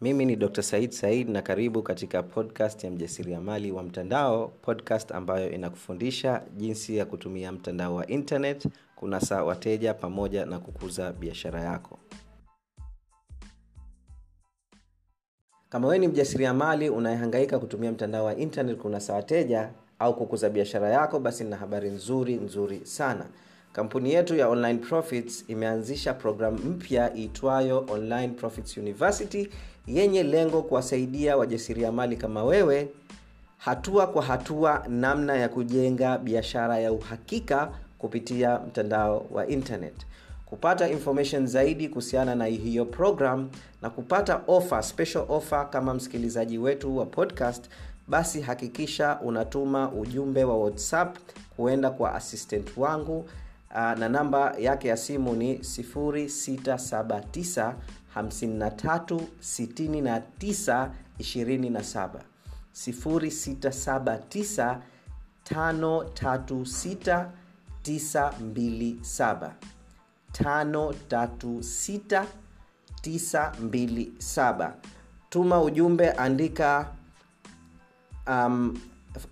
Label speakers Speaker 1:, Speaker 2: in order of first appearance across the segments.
Speaker 1: mimi ni dr said said na karibu katika podcast ya mjasiriamali wa mtandao podcast ambayo inakufundisha jinsi ya kutumia mtandao wa internet kunasa wateja pamoja na kukuza biashara yako. Kama wewe ni mjasiriamali unayehangaika kutumia mtandao wa internet kunasa wateja au kukuza biashara yako basi nina habari nzuri nzuri sana. Kampuni yetu ya online profits imeanzisha programu mpya iitwayo online profits university yenye lengo kuwasaidia wajasiriamali kama wewe hatua kwa hatua namna ya kujenga biashara ya uhakika kupitia mtandao wa internet. Kupata information zaidi kuhusiana na hiyo program na kupata offer, special offer kama msikilizaji wetu wa podcast basi hakikisha unatuma ujumbe wa whatsapp kuenda kwa assistant wangu na namba yake ya simu ni 679 53 69 27 0679 536 927 536927 tuma ujumbe andika um,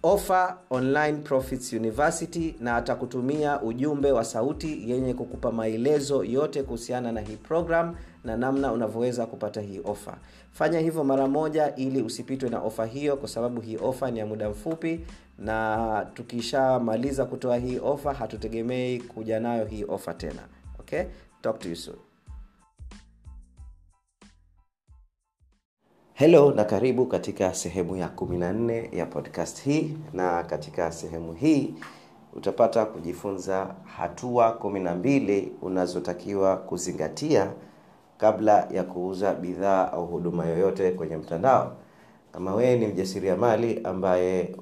Speaker 1: offer online profits university na atakutumia ujumbe wa sauti yenye kukupa maelezo yote kuhusiana na hii program na namna unavyoweza kupata hii ofa. Fanya hivyo mara moja ili usipitwe na ofa hiyo kwa sababu hii ofa ni ya muda mfupi na tukishamaliza kutoa hii ofa hatutegemei kuja nayo hii ofa tena. Okay? Talk to you soon. Helo na karibu katika sehemu ya 14 ya podcast hii na katika sehemu hii utapata kujifunza hatua 12 unazotakiwa kuzingatia kabla ya kuuza bidhaa au huduma yoyote kwenye mtandao. Kama wewe ni mjasiriamali ambaye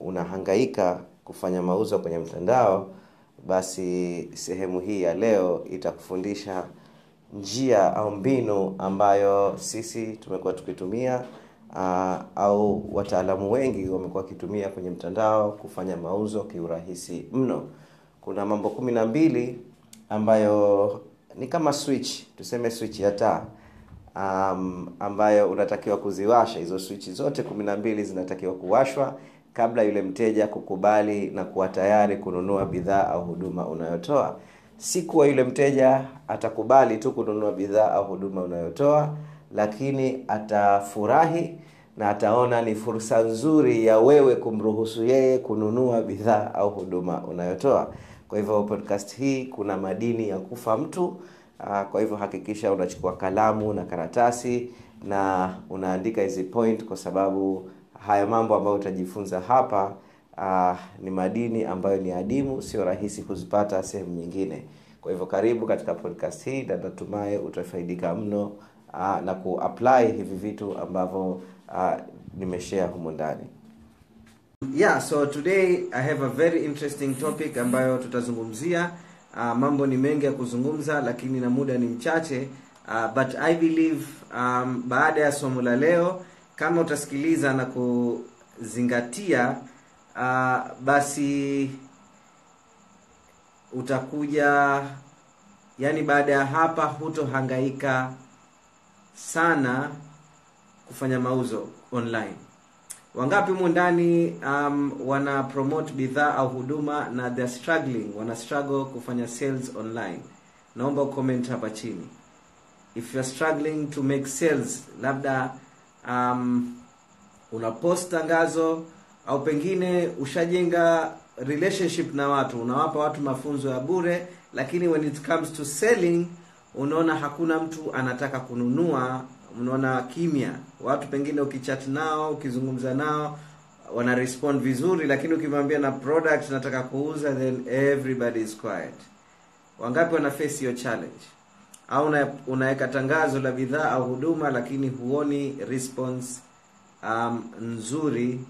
Speaker 1: unahangaika kufanya mauzo kwenye mtandao basi sehemu hii ya leo itakufundisha njia au mbinu ambayo sisi tumekuwa tukitumia uh, au wataalamu wengi wamekuwa wakitumia kwenye mtandao kufanya mauzo kiurahisi mno. Kuna mambo kumi na mbili ambayo ni kama switch tuseme switch ya taa um, ambayo unatakiwa kuziwasha. Hizo switch zote kumi na mbili zinatakiwa kuwashwa kabla yule mteja kukubali na kuwa tayari kununua bidhaa au huduma unayotoa. Si kuwa yule mteja atakubali tu kununua bidhaa au huduma unayotoa lakini atafurahi na ataona ni fursa nzuri ya wewe kumruhusu yeye kununua bidhaa au huduma unayotoa kwa hivyo podcast hii kuna madini ya kufa mtu. Kwa hivyo hakikisha unachukua kalamu na karatasi na unaandika hizi point kwa sababu haya mambo ambayo utajifunza hapa uh, ni madini ambayo ni adimu sio rahisi kuzipata sehemu nyingine. Kwa hivyo karibu katika podcast hii na natumai utafaidika mno uh, na kuapply hivi vitu ambavyo uh, nimeshare humu ndani yeah so today i have a very interesting topic ambayo tutazungumzia. Uh, mambo ni mengi ya kuzungumza lakini na muda ni mchache. Uh, but i believe um, baada ya somo la leo kama utasikiliza na kuzingatia uh, basi utakuja yani baada ya hapa hutohangaika sana kufanya mauzo online wangapi humu ndani um, wana promote bidhaa au huduma na they're struggling wana struggle kufanya sales online? Naomba comment hapa chini. If you're struggling to make sales labda um, unapost tangazo au pengine ushajenga relationship na watu unawapa watu mafunzo ya bure lakini when it comes to selling unaona hakuna mtu anataka kununua unaona kimya. Watu pengine ukichat nao ukizungumza nao wana respond vizuri lakini ukimwambia na product nataka kuuza then everybody is quiet. Wangapi wana face hiyo challenge? Au unaweka tangazo la bidhaa au huduma lakini huoni response um, nzuri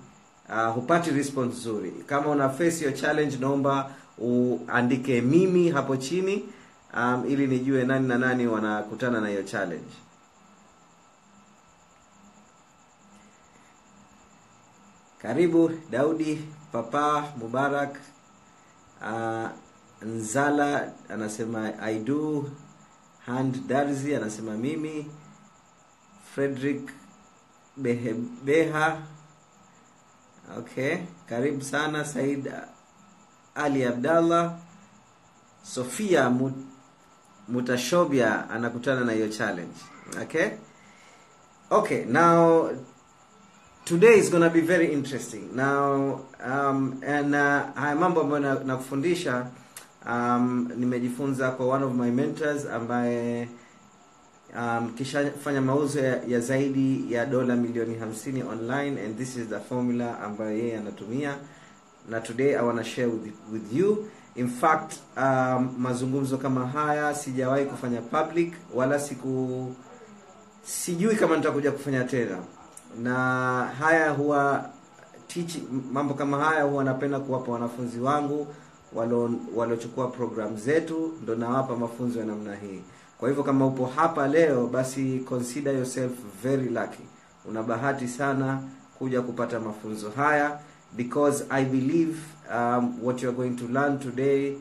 Speaker 1: uh, hupati response nzuri. Kama una face hiyo challenge naomba uandike mimi hapo chini um, ili nijue nani na nani wanakutana na hiyo challenge karibu daudi papa mubarak uh, nzala anasema i do hand darzi anasema mimi. Frederick Behebeha okay karibu sana Said Ali Abdallah. Sofia Mut, Mutashobia anakutana na hiyo challenge. Okay? Okay now today is gonna be very interesting. Now um, and uh, haya mambo ambayo nakufundisha na um, nimejifunza kwa one of my mentors ambaye um, kishafanya mauzo ya, ya zaidi ya dola milioni 50 online and this is the formula ambayo yeye anatumia. Na today i wanna share with, with you. In fact um, mazungumzo kama haya sijawahi kufanya public wala siku sijui kama nitakuja kufanya tena na haya huwa teach, mambo kama haya huwa napenda kuwapa wanafunzi wangu waliochukua program zetu ndo nawapa mafunzo ya namna hii. Kwa hivyo kama upo hapa leo basi consider yourself very lucky. Una bahati sana kuja kupata mafunzo haya because i believe um, what you are going to learn today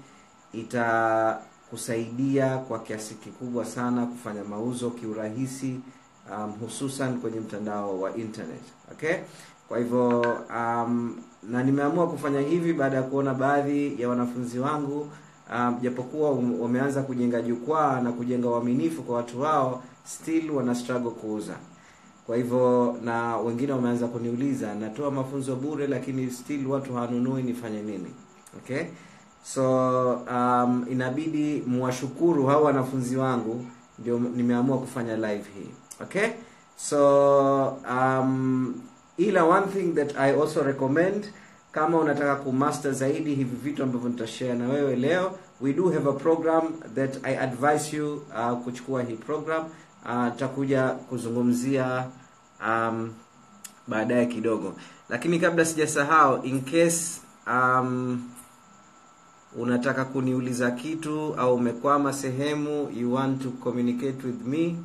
Speaker 1: itakusaidia kwa kiasi kikubwa sana kufanya mauzo kiurahisi um, hususan kwenye mtandao wa internet okay? Kwa hivyo um, na nimeamua kufanya hivi baada ya kuona baadhi ya wanafunzi wangu um, japokuwa wameanza kujenga jukwaa na kujenga uaminifu kwa watu wao still wana struggle kuuza. Kwa hivyo na wengine wameanza kuniuliza natoa mafunzo bure lakini still watu hawanunui nifanye nini okay? So um, inabidi mwashukuru hao wanafunzi wangu ndio nimeamua kufanya live hii okay? So um, ila one thing that i also recommend kama unataka kumaster zaidi hivi vitu ambavyo nitashare na wewe leo we do have a program that i advise you uh, kuchukua hii program. Nitakuja uh, kuzungumzia um, baadaye kidogo. Lakini kabla sijasahau in case um, unataka kuniuliza kitu au umekwama sehemu you want to communicate with me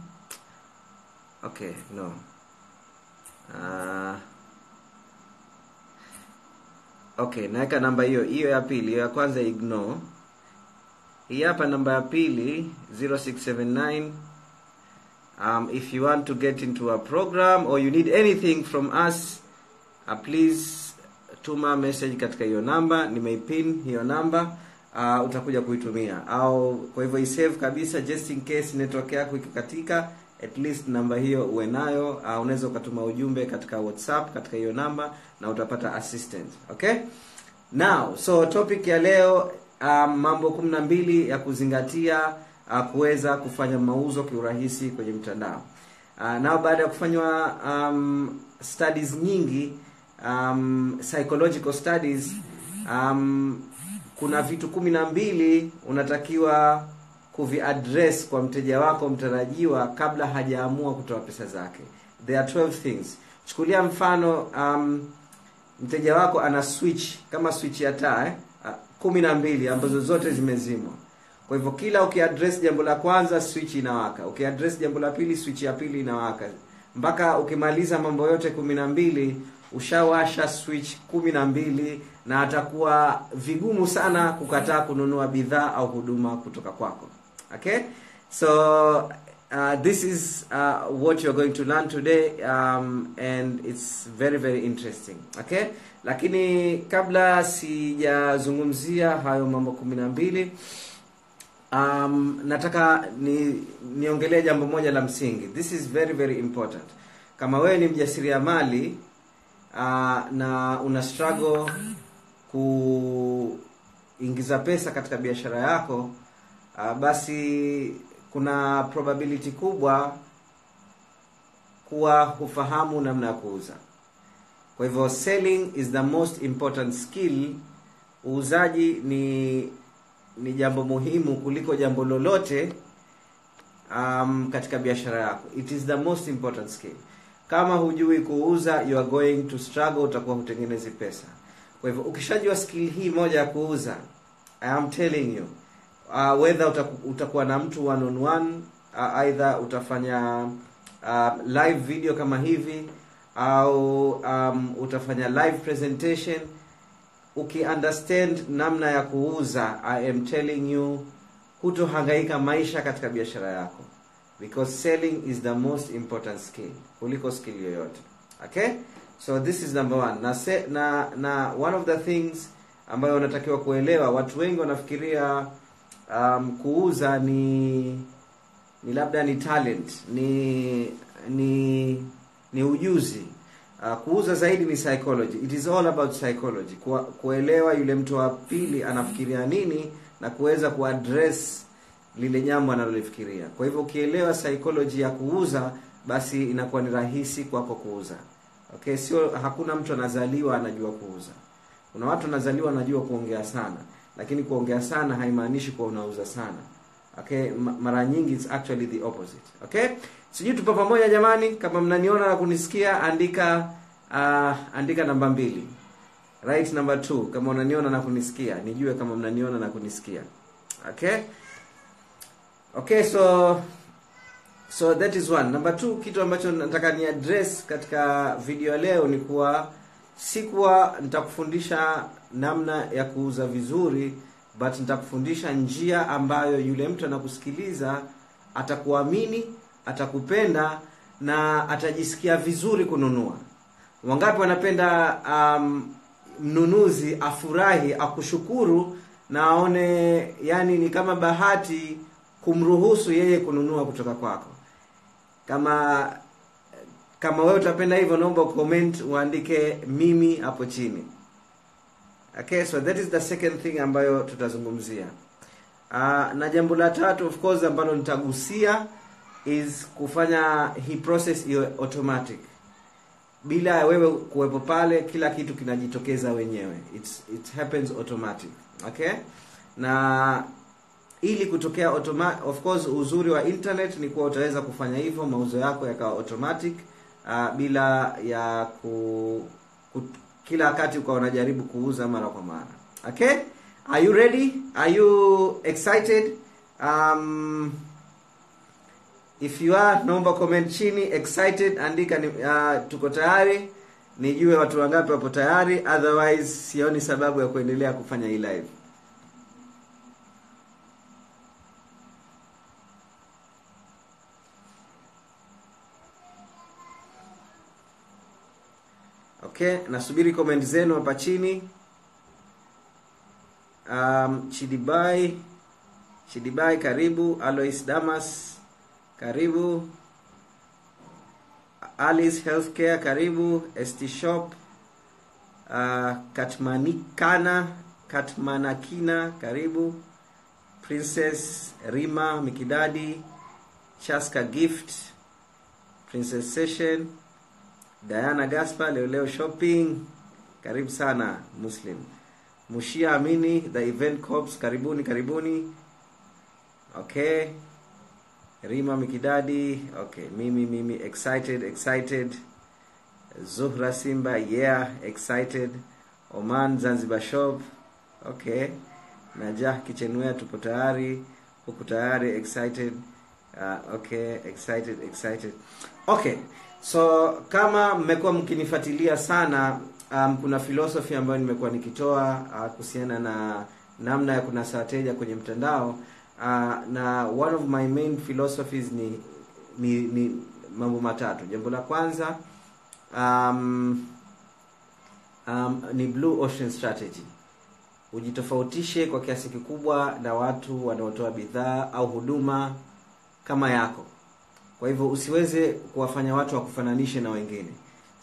Speaker 1: okay no. Uh, okay naweka namba hiyo. Hiyo ya pili hiyo ya kwanza ignore. Hii hapa namba ya pili 0679 um, if you want to get into a program or you need anything from us uh, please tuma message katika hiyo namba. Nimeipin hiyo namba. Uh, utakuja kuitumia. Au kwa hivyo isave kabisa just in case network yako ikikatika at least namba hiyo uwe nayo uh, unaweza ukatuma ujumbe katika whatsapp katika hiyo namba na utapata assistant okay? Now so topic ya leo um, mambo kumi na mbili ya kuzingatia uh, kuweza kufanya mauzo kiurahisi kwenye mtandao. Uh, nao baada ya kufanywa um, studies nyingi um, psychological studies um, kuna vitu kumi na mbili unatakiwa kuviaddress kwa mteja wako mtarajiwa kabla hajaamua kutoa pesa zake. There are 12 things. Chukulia mfano um, mteja wako ana switch kama switch ya taa eh? kumi na mbili ambazo zote zimezimwa. Kwa hivyo kila ukiaddress jambo la kwanza switch inawaka. Ukiaddress jambo la pili switch ya pili inawaka. Mpaka ukimaliza mambo yote kumi na mbili ushawasha switch kumi na mbili na atakuwa vigumu sana kukataa kununua bidhaa au huduma kutoka kwako okay? So uh, this is uh, what you're going to learn today um, and it's very very interesting. Okay? Lakini kabla sijazungumzia hayo mambo kumi na mbili um, nataka ni niongelee jambo moja la msingi. This is very very important. Kama wewe ni mjasiriamali uh, na una struggle kuingiza pesa katika biashara yako uh, basi kuna probability kubwa kuwa hufahamu namna ya kuuza. Kwa hivyo selling is the most important skill. Uuzaji ni ni jambo muhimu kuliko jambo lolote um, katika biashara yako. It is the most important skill. Kama hujui kuuza you are going to struggle utakuwa hutengenezi pesa. Kwa hivyo ukishajua skill hii moja ya kuuza i am telling you uh, whether utaku, utakuwa na mtu one on one uh, either utafanya uh, live video kama hivi au um, utafanya live presentation. Ukiunderstand namna ya kuuza i am telling you hutohangaika maisha katika biashara yako. Because selling is the most important skill kuliko skill yoyote. Okay? So this is number one. Na, se, na na one of the things ambayo unatakiwa kuelewa watu wengi wanafikiria um, kuuza ni ni labda ni talent ni ni ni ujuzi. Uh, kuuza zaidi ni psychology. It is all about psychology. Kua, kuelewa yule mtu wa pili anafikiria nini na kuweza kuaddress lile jambo analolifikiria. Kwa hivyo ukielewa psychology ya kuuza basi inakuwa ni rahisi kwako kuuza. Okay sio hakuna mtu anazaliwa anajua kuuza. Kuna watu wanazaliwa anajua kuongea sana lakini kuongea sana haimaanishi kuwa unauza sana. Okay? Mara nyingi it's actually the opposite. Okay? Sijui tupo pamoja jamani? Kama mnaniona na kunisikia andika uh, andika namba mbili. Right number two. Kama unaniona na kunisikia nijue kama mnaniona na kunisikia. Okay? Okay so so that is one. Number two kitu ambacho nataka ni address katika video leo ni kuwa sikuwa nitakufundisha namna ya kuuza vizuri but nitakufundisha njia ambayo yule mtu anakusikiliza atakuamini atakupenda na atajisikia vizuri kununua. Wangapi wanapenda um, mnunuzi afurahi akushukuru na aone yani ni kama bahati kumruhusu yeye kununua kutoka kwako? Kama kama wewe utapenda hivyo naomba uandike mimi hapo chini okay so that is the second thing ambayo tutazungumzia. Uh, na jambo la tatu of course ambalo nitagusia is kufanya hii process iwe automatic. Bila wewe kuwepo pale kila kitu kinajitokeza wenyewe. It's, it happens automatic. Okay? Na ili kutokea of course uzuri wa internet ni kuwa utaweza kufanya hivyo mauzo yako yakawa automatic uh, bila ya ku, ku kila wakati ukawa unajaribu kuuza mara kwa mara. Okay? Are you ready? Are you excited? Um, if you are naomba comment chini. Excited andika ni, uh, tuko tayari. Nijue watu wangapi wapo tayari. Otherwise sioni sababu ya kuendelea kufanya hii live okay nasubiri comment zenu hapa chini. Um, chidibai chidibai karibu. Alois damas karibu. Alice healthcare karibu. St shop uh, katmanikana katmanakina karibu. Princess rima mikidadi chaska gift princess session Diana Gaspar leo shopping karibu sana Muslim. Mushia Amini the event corps karibuni karibuni. Okay. Rima Mikidadi okay. Mimi mimi excited excited. Zuhra Simba yeah excited. Oman Zanzibar shop okay. Najah Kichenwea tupo tayari huku tayari excited. Uh, okay excited excited. Okay so kama mmekuwa mkinifuatilia sana um, kuna philosophy ambayo nimekuwa nikitoa uh, kuhusiana na namna ya kunasa wateja kwenye mtandao uh, na one of my main philosophies ni ni, ni mambo matatu. Jambo la kwanza um, um, ni blue ocean strategy. Ujitofautishe kwa kiasi kikubwa na watu wanaotoa bidhaa au huduma kama yako kwa hivyo usiweze kuwafanya watu wakufananishe na wengine.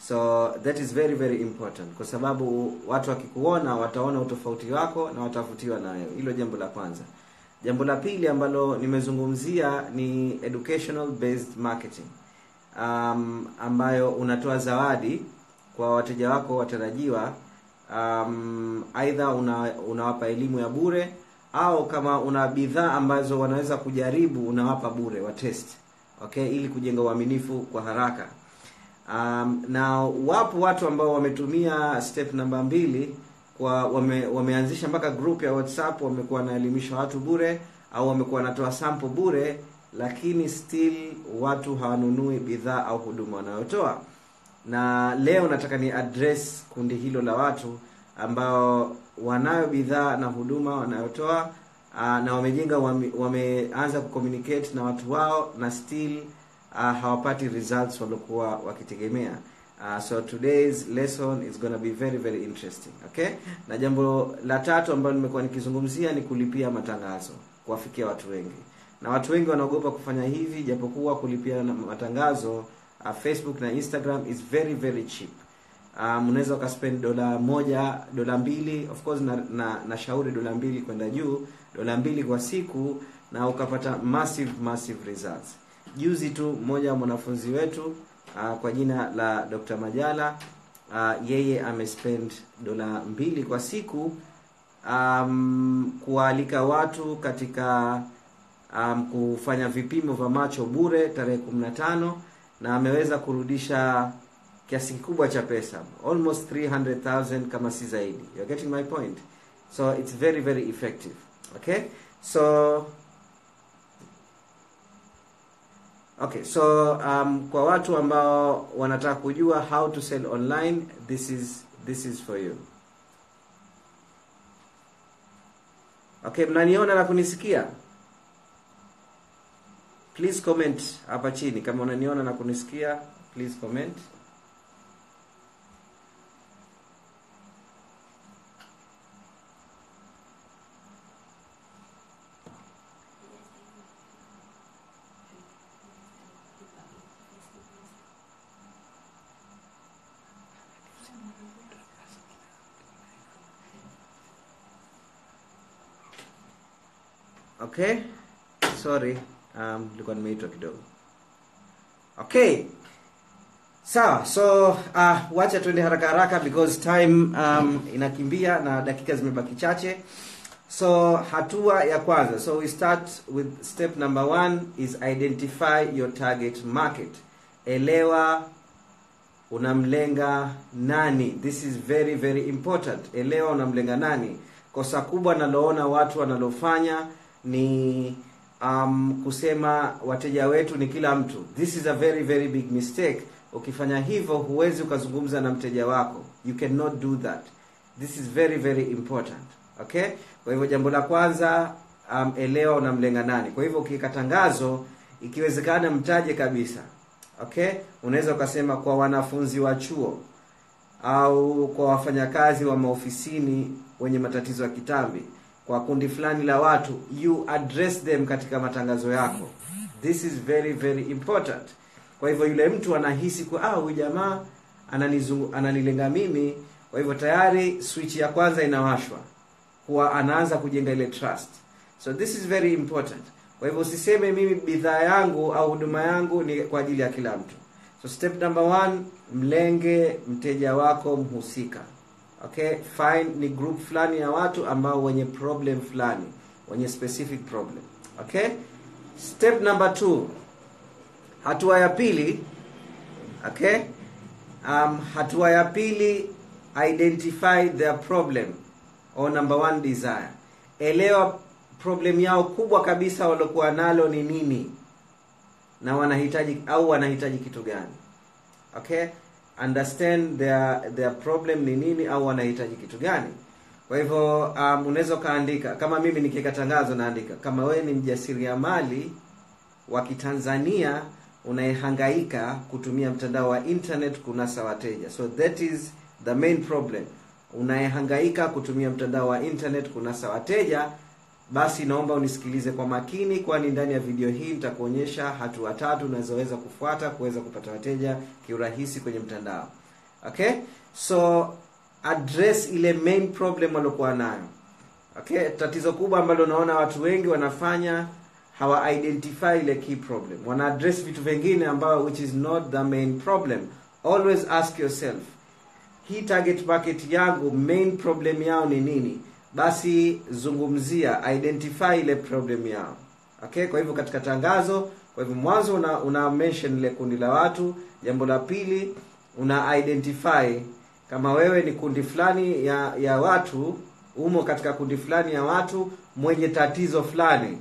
Speaker 1: So that is very very important. Kwa sababu watu wakikuona wataona utofauti wako na watavutiwa nayo. Hilo jambo la kwanza. Jambo la pili ambalo nimezungumzia ni educational based marketing. Um, ambayo unatoa zawadi kwa wateja wako watarajiwa um, aidha una, unawapa elimu ya bure au kama una bidhaa ambazo wanaweza kujaribu unawapa bure wa test okay ili kujenga uaminifu kwa haraka. Um, na wapo watu ambao wametumia step namba mbili kwa wame, wameanzisha mpaka group ya whatsapp wamekuwa wanaelimisha watu bure au wamekuwa wanatoa sample bure lakini still watu hawanunui bidhaa au huduma wanayotoa. Na leo nataka ni address kundi hilo la watu ambao wanayo bidhaa na huduma wanayotoa uh, na wamejenga wame, wameanza kucommunicate na watu wao na still uh, hawapati results waliokuwa wakitegemea. Uh, so today's lesson is gonna be very very interesting okay? Na jambo la tatu ambalo nimekuwa nikizungumzia ni kulipia matangazo kuwafikia watu wengi. Na watu wengi wanaogopa kufanya hivi japokuwa kulipia matangazo uh, facebook na instagram is very very cheap um, unaweza ukaspend dola moja dola mbili of course na, na, na shauri dola mbili kwenda juu dola mbili kwa siku na ukapata massive massive results. Juzi tu mmoja wa mwanafunzi wetu uh, kwa jina la dr majala uh, yeye amespend dola mbili kwa siku um, kuwaalika watu katika um, kufanya vipimo vya macho bure tarehe 15 na ameweza kurudisha kiasi kikubwa cha pesa. Almost 300000 kama si zaidi. You're getting my point? So it's very very effective. Okay? So okay so um, kwa watu ambao wanataka kujua how to sell online this is this is for you. Okay mnaniona na kunisikia? Please comment hapa chini. Kama unaniona na kunisikia please comment okay? Sorry um nimeitwa kidogo okay. Sawa so uh, wacha tuende haraka haraka because time um, inakimbia na dakika zimebaki chache. So hatua ya kwanza. So we start with step number one is identify your target market. Elewa unamlenga nani. This is very very important. Elewa unamlenga nani. Kosa kubwa naloona watu wanalofanya ni um, kusema wateja wetu ni kila mtu. This is a very very big mistake. Ukifanya hivyo huwezi ukazungumza na mteja wako. You cannot do that. This is very very important. Okay? Kwa hivyo jambo la kwanza um, elewa unamlenga nani. Kwa hivyo ukiweka tangazo ikiwezekana mtaje kabisa. Okay? Unaweza ukasema kwa wanafunzi wa chuo au kwa wafanyakazi wa maofisini wenye matatizo ya kitambi kwa kundi fulani la watu you address them katika matangazo yako. This is very very important. Kwa hivyo yule mtu anahisi kwa ah huyu jamaa ananilenga mimi. Kwa hivyo tayari switch ya kwanza inawashwa huwa anaanza kujenga ile trust. So this is very important. Kwa hivyo usiseme mimi bidhaa yangu au huduma yangu ni kwa ajili ya kila mtu. So step number one mlenge mteja wako mhusika okay fine ni group fulani ya watu ambao wenye problem fulani wenye specific problem. Okay step number two. Hatua ya pili okay um, hatua ya pili identify their problem or number one desire. Elewa problem yao kubwa kabisa waliokuwa nalo ni nini na wanahitaji au wanahitaji kitu gani. Okay understand their their problem ni nini au wanahitaji kitu gani. Kwa hivyo um, unaweza ukaandika. Kama mimi nikiweka tangazo naandika. Kama wewe ni mjasiriamali wa kitanzania unayehangaika kutumia mtandao wa internet kunasa wateja. So that is the main problem. Unayehangaika kutumia mtandao wa internet kunasa wateja basi naomba unisikilize kwa makini kwani ndani ya video hii nitakuonyesha hatua tatu unazoweza kufuata kuweza kupata wateja kiurahisi kwenye mtandao. Okay? So address ile main problem waliokuwa nayo. Okay? Tatizo kubwa ambalo unaona watu wengi wanafanya hawa identify ile key problem. Wana address vitu vingine ambayo which is not the main problem. Always ask yourself hii target market yangu main problem yao ni nini basi zungumzia identify ile problem yao. Okay? Kwa hivyo katika tangazo kwa hivyo mwanzo una, una mention ile kundi la watu. Jambo la pili una identify kama wewe ni kundi fulani ya ya watu umo katika kundi fulani ya watu mwenye tatizo fulani.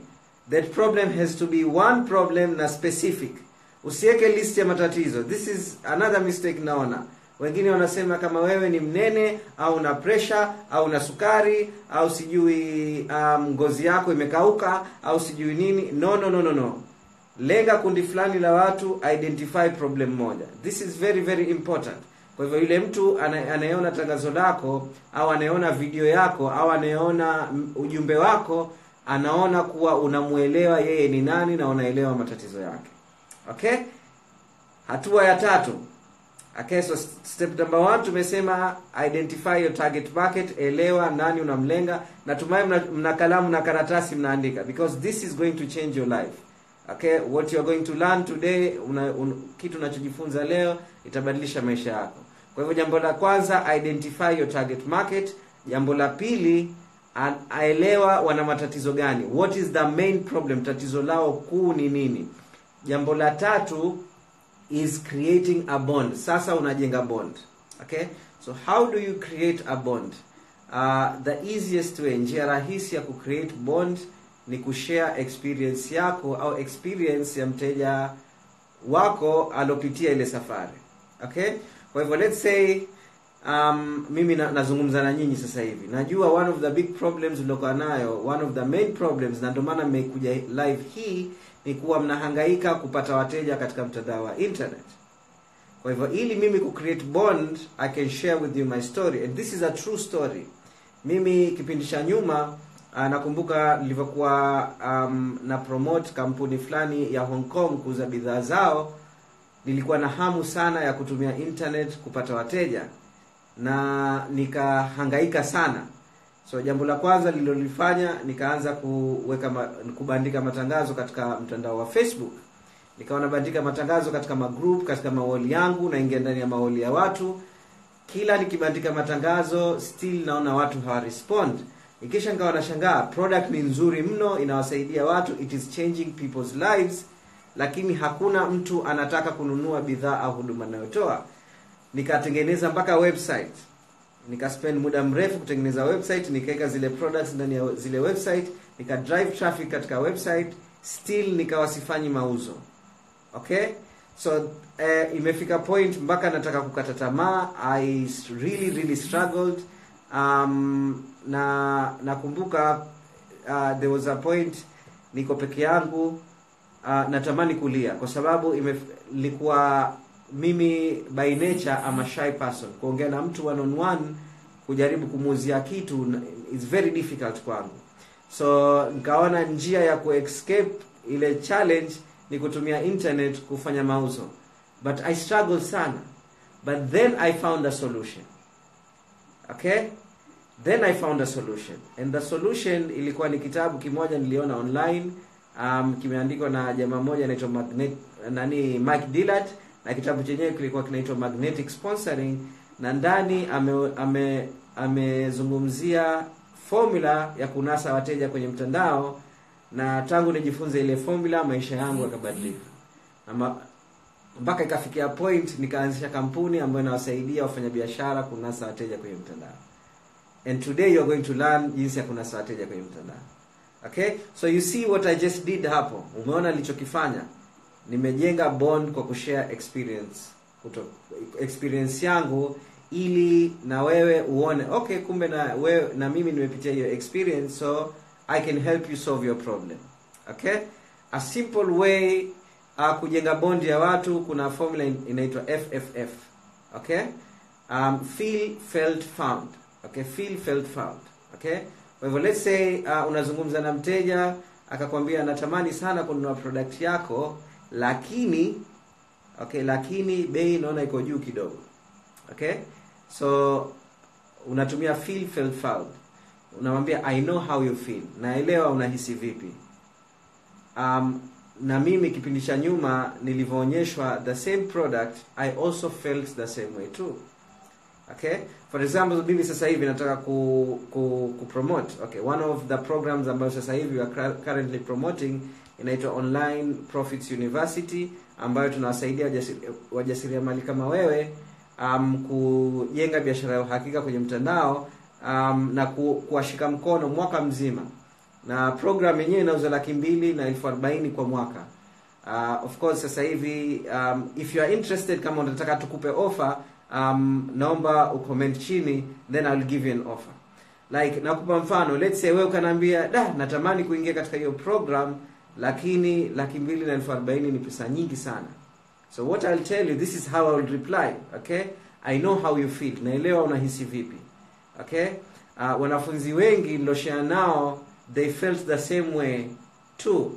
Speaker 1: That problem has to be one problem na specific. Usiweke list ya matatizo. This is another mistake naona wengine wanasema kama wewe ni mnene au una pressure au una sukari au sijui um, ngozi yako imekauka au sijui nini. No no no no no. Lenga kundi fulani la watu identify problem moja. This is very very important. Kwa hivyo yule mtu anayeona tangazo lako au anayeona video yako au anayeona mm, ujumbe wako anaona kuwa unamwelewa yeye ni nani na unaelewa matatizo yake. Okay? Hatua ya tatu okay so step number one tumesema identify your target market elewa nani unamlenga natumai mna, mna kalamu na karatasi mnaandika because this is going to change your life. Okay what you are going to learn today una, un, kitu unachojifunza leo itabadilisha maisha yako. Kwa hivyo jambo la kwanza identify your target market. Jambo la pili aelewa wana matatizo gani. What is the main problem? Tatizo lao kuu ni nini? Jambo la tatu is creating a bond. Sasa unajenga bond okay? So how do you create a bond? Uh, the easiest way njia rahisi ya kucreate bond ni kushare experience yako au experience ya mteja wako alopitia ile safari okay? Kwa hivyo let's say um, mimi na, nazungumza na nyinyi sasa hivi. Najua one of the big problems uliokuwa nayo one of the main problems na ndio maana mmekuja live hii ni kuwa mnahangaika kupata wateja katika mtandao wa internet. Kwa hivyo ili mimi ku bond i can share with you my story. And this is a true story. Mimi kipindi cha nyuma uh, nakumbuka nilivyokuwa um, na promote kampuni fulani ya hong kong kuuza bidhaa zao nilikuwa na hamu sana ya kutumia internet kupata wateja na nikahangaika sana. So jambo la kwanza lililolifanya nikaanza kuweka kubandika matangazo katika mtandao wa facebook. Nikawa nabandika matangazo katika magroup katika maoli yangu naingia ndani ya maoli ya watu. Kila nikibandika matangazo still naona watu hawarespond. Ikisha nikawa nashangaa product ni nzuri mno inawasaidia watu it is changing people's lives lakini hakuna mtu anataka kununua bidhaa au huduma inayotoa nikatengeneza mpaka website. Nikaspend muda mrefu kutengeneza website nikaweka zile products ndani ya zile website nika drive traffic katika website still nikawa sifanyi mauzo. Okay? So uh, imefika point mpaka nataka kukata tamaa i really really struggled. Um, na nakumbuka uh, there was a point niko peke yangu uh, natamani kulia kwa sababu ilikuwa mimi by nature I'm a shy person. Kuongea na mtu one on one kujaribu kumuuzia kitu is very difficult kwangu. So nikaona njia ya kuescape ile challenge ni kutumia internet kufanya mauzo. But i struggle sana. But then i found a solution. Okay? Then i found a solution. And the solution ilikuwa ni kitabu kimoja niliona online. Um, kimeandikwa na jamaa mmoja anaitwa nani mike dillard na kitabu chenyewe kilikuwa kinaitwa magnetic sponsoring na ndani ame, ame amezungumzia formula ya kunasa wateja kwenye mtandao na tangu nijifunze ile formula maisha yangu yakabadilika. Mpaka ikafikia point nikaanzisha kampuni ambayo inawasaidia wafanyabiashara kunasa wateja kwenye mtandao. And today you are going to learn jinsi ya kunasa wateja kwenye mtandao. Okay? So you see what i just did hapo. Umeona nilichokifanya nimejenga bond kwa kushare experience. Kuto, experience yangu ili na wewe uone okay kumbe na wewe na mimi nimepitia hiyo experience so i can help you solve your problem. Okay? A simple way uh, kujenga bond ya watu kuna formula inaitwa fff okay? Um, feel felt found. Okay? Feel felt found. Okay? Kwa hivyo let's say uh, unazungumza na mteja akakwambia natamani sana kununua product yako lakini okay lakini bei naona iko juu kidogo. Okay? So unatumia feel felt unamwambia i know how you feel. Naelewa unahisi vipi. Um, na mimi kipindi cha nyuma nilivyoonyeshwa the same product i also felt the same way too okay? For example mimi sasa hivi nataka ku, ku, ku promote. Okay one of the programs ambayo sasa hivi we are currently promoting inaitwa online profits university ambayo tunawasaidia wajasiriamali kama wewe um, kujenga biashara ya uhakika kwenye mtandao um, na ku, kuwashika mkono mwaka mzima. Na program yenyewe inauza laki mbili na elfu arobaini kwa mwaka. Uh, of course sasa hivi um, if you are interested kama unataka tukupe offer um, naomba ucomment chini then I'll give you an offer. Like nakupa mfano let's say wewe ukaniambia da natamani kuingia katika hiyo program lakini laki mbili na elfu arobaini ni pesa nyingi sana. So what I'll tell you this is how I reply okay? I know how you feel. Naelewa unahisi vipi okay? Uh, wanafunzi wengi niloshea nao they felt the same way too.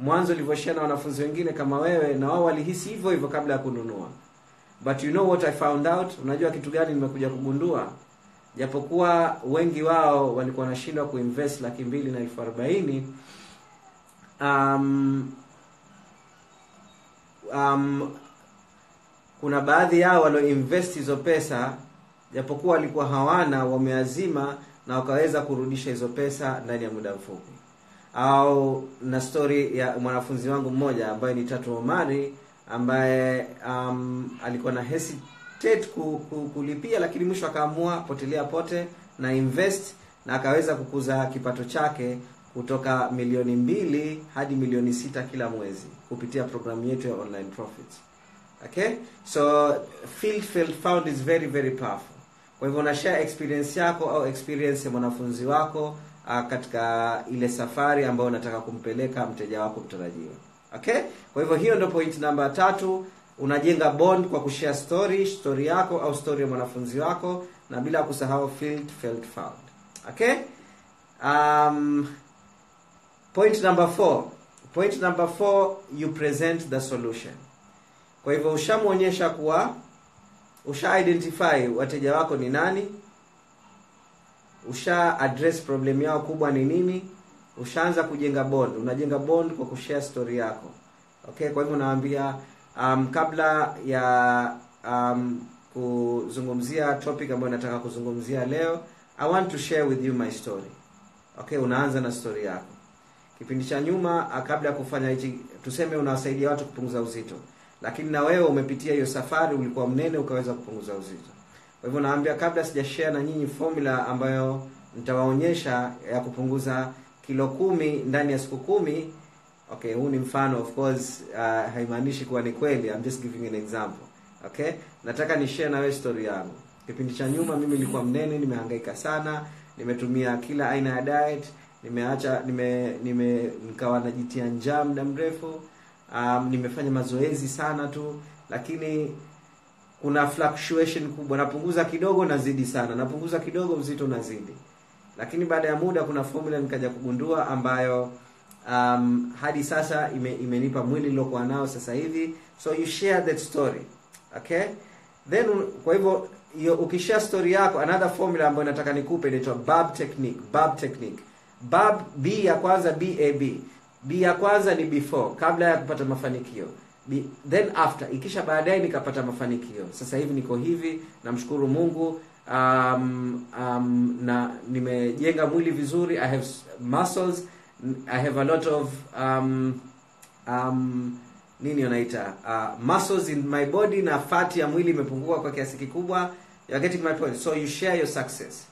Speaker 1: Mwanzo ulivyoshea na wanafunzi wengine kama wewe na wao walihisi hivyo hivyo kabla ya kununua but you know what I found out? Unajua kitu gani nimekuja kugundua? Japokuwa wengi wao walikuwa wanashindwa kuinvest laki mbili na elfu arobaini um, um, kuna baadhi yao walioinvest hizo pesa japokuwa walikuwa hawana wameazima na wakaweza kurudisha hizo pesa ndani ya muda mfupi. Au na story ya mwanafunzi wangu mmoja ambaye ni Tatu Omari ambaye um, alikuwa na hesitate ku, ku, kulipia lakini mwisho akaamua potelea pote na invest na akaweza kukuza kipato chake kutoka milioni mbili hadi milioni sita kila mwezi kupitia programu yetu ya online profits okay? So field field found is very very powerful. Kwa hivyo una share experience yako au experience ya mwanafunzi wako uh, katika ile safari ambayo unataka kumpeleka mteja wako mtarajiwa okay? Kwa hivyo hiyo ndio point namba tatu. Unajenga bond kwa kushare story story yako au story ya mwanafunzi wako na bila kusahau field felt found. Okay? Um, point number four. Point number four you present the solution. Kwa hivyo ushamwonyesha kuwa usha identify wateja wako ni nani usha address problem yao kubwa ni nini ushaanza kujenga bond unajenga bond kwa kushare story yako. Okay kwa hivyo naambia um, kabla ya um, kuzungumzia topic ambayo nataka kuzungumzia leo i want to share with you my story. Okay unaanza na story yako. Kipindi cha nyuma ah, kabla ya kufanya hichi tuseme unawasaidia watu kupunguza uzito. Lakini na wewe umepitia hiyo safari ulikuwa mnene ukaweza kupunguza uzito. Kwa hivyo naambia kabla sijashare na nyinyi formula ambayo nitawaonyesha ya kupunguza kilo kumi ndani ya siku kumi okay huu ni mfano of course uh, haimaanishi kuwa ni kweli. I'm just giving an example okay? Nataka ni share na wewe story yangu. Kipindi cha nyuma mimi nilikuwa mnene nimehangaika sana nimetumia kila aina ya diet nimeacha nime nime nikawa najitia njaa muda mrefu. Um, nimefanya mazoezi sana tu lakini kuna fluctuation kubwa. Napunguza kidogo nazidi sana. Napunguza kidogo uzito unazidi lakini baada ya muda kuna formula nikaja kugundua ambayo um, hadi sasa ime, imenipa mwili nilokuwa nao sasa hivi. So you share that story okay? Then kwa hivyo hiyo ukishare story yako another formula ambayo nataka nikupe inaitwa bab technique bab technique. Bab b ya kwanza bab b ya kwanza ni before kabla ya kupata mafanikio. B, then after. Ikisha baadaye nikapata mafanikio. Sasa hivi niko hivi namshukuru mungu um, um, na nimejenga mwili vizuri i have muscles i have a lot of um, um, nini wanaita uh, muscles in my body na fati ya mwili imepungua kwa kiasi kikubwa. You're getting my point. So you share your success.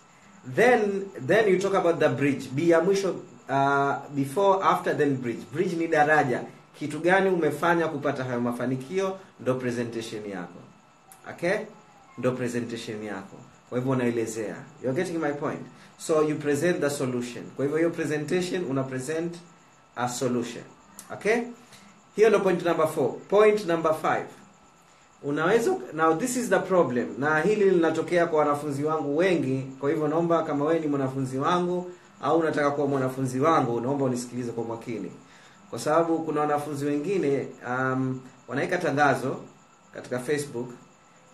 Speaker 1: Then then you talk about the bridge. B ya mwisho uh, before after then bridge. Bridge ni daraja. Kitu gani umefanya kupata hayo mafanikio? Ndo presentation yako. Okay? Ndo presentation yako kwa hivyo unaelezea. You're getting my point. So you present the solution. Kwa hivyo hiyo presentation una present a solution. Okay? Hiyo ndo point number 4 point number 5 unaweza now this is the problem. Na hili linatokea kwa wanafunzi wangu wengi. Kwa hivyo naomba kama wewe ni mwanafunzi wangu au unataka kuwa mwanafunzi wangu naomba unisikilize kwa makini. Kwa sababu kuna wanafunzi wengine um, wanaweka tangazo katika facebook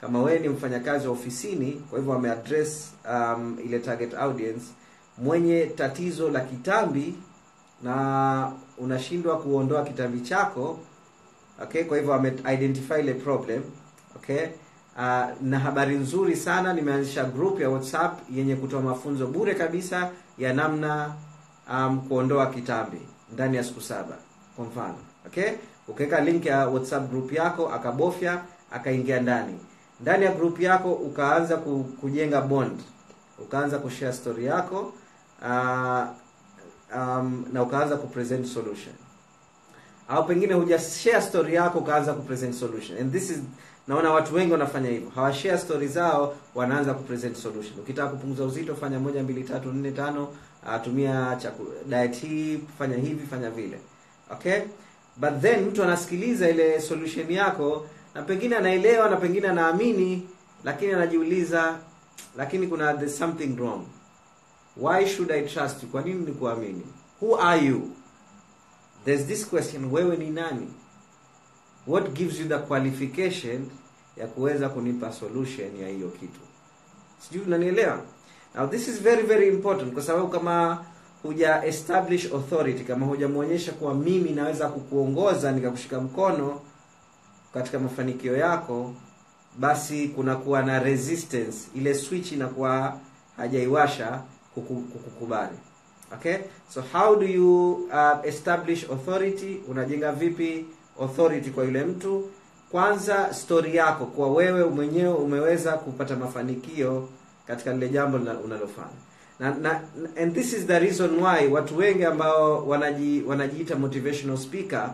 Speaker 1: kama wewe ni mfanyakazi wa ofisini kwa hivyo wameaddress um, ile target audience mwenye tatizo la kitambi na unashindwa kuondoa kitambi chako okay kwa hivyo wame ile problem okay? Uh, na habari nzuri sana nimeanzisha group ya whatsapp yenye kutoa mafunzo bure kabisa ya namna um, kuondoa kitambi ndani ya siku saba kwa mfano okay? Ukiweka link ya whatsapp group yako akabofya akaingia ndani ndani ya group yako ukaanza kujenga bond. Ukaanza kushare story yako uh, um, na ukaanza kupresent solution. Au pengine huja story yako ukaanza kupresent solution. And this is naona watu wengi wanafanya hivyo. Hawashare story zao wanaanza kupresent solution. Ukitaka kupunguza uzito fanya moja mbili tatu nne tano uh, tumia chaku, diet hii fanya hivi fanya vile. Okay? But then mtu anasikiliza ile solution yako na pengine anaelewa na pengine anaamini lakini anajiuliza lakini kuna there's something wrong. Why should i trust you? Kwa nini nikuamini? Who are you? There's this question wewe ni nani? What gives you the qualification ya kuweza kunipa solution ya hiyo kitu? Sijui unanielewa? Now this is very very important kwa sababu kama huja establish authority kama hujamwonyesha kuwa mimi naweza kukuongoza nikakushika mkono katika mafanikio yako basi kunakuwa na resistance. Ile switch inakuwa hajaiwasha kukukubali. Okay? So how do you uh, establish authority? Unajenga vipi authority kwa yule mtu? Kwanza story yako kwa wewe mwenyewe umeweza kupata mafanikio katika lile jambo unalofanya. Na, na and this is the reason why watu wengi ambao wanaji, wanajiita motivational speaker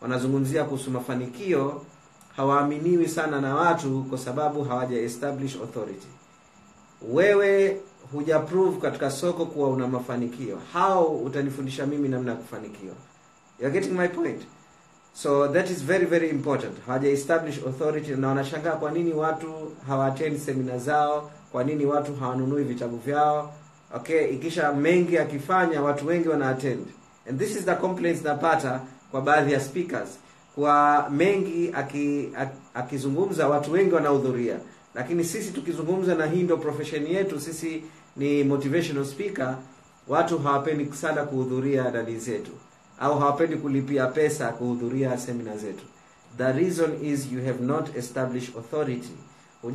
Speaker 1: wanazungumzia kuhusu mafanikio hawaaminiwi sana na watu kwa sababu hawaja establish authority. Wewe huja prove katika soko kuwa una mafanikio. How utanifundisha mimi namna ya kufanikiwa? You're getting my point? So that is very very important. Hawaja establish authority na wanashangaa kwa nini watu hawaattend semina zao kwa nini watu hawanunui vitabu vyao. Okay ikisha mengi akifanya watu wengi wanaattend, and this is the complaints napata kwa baadhi ya speakers kwa mengi aki- aki- akizungumza watu wengi wanahudhuria. Lakini sisi tukizungumza na hii ndio profession yetu sisi ni motivational speaker watu hawapendi sana kuhudhuria dali zetu. Au hawapendi kulipia pesa kuhudhuria semina zetu. The reason is you have not established authority.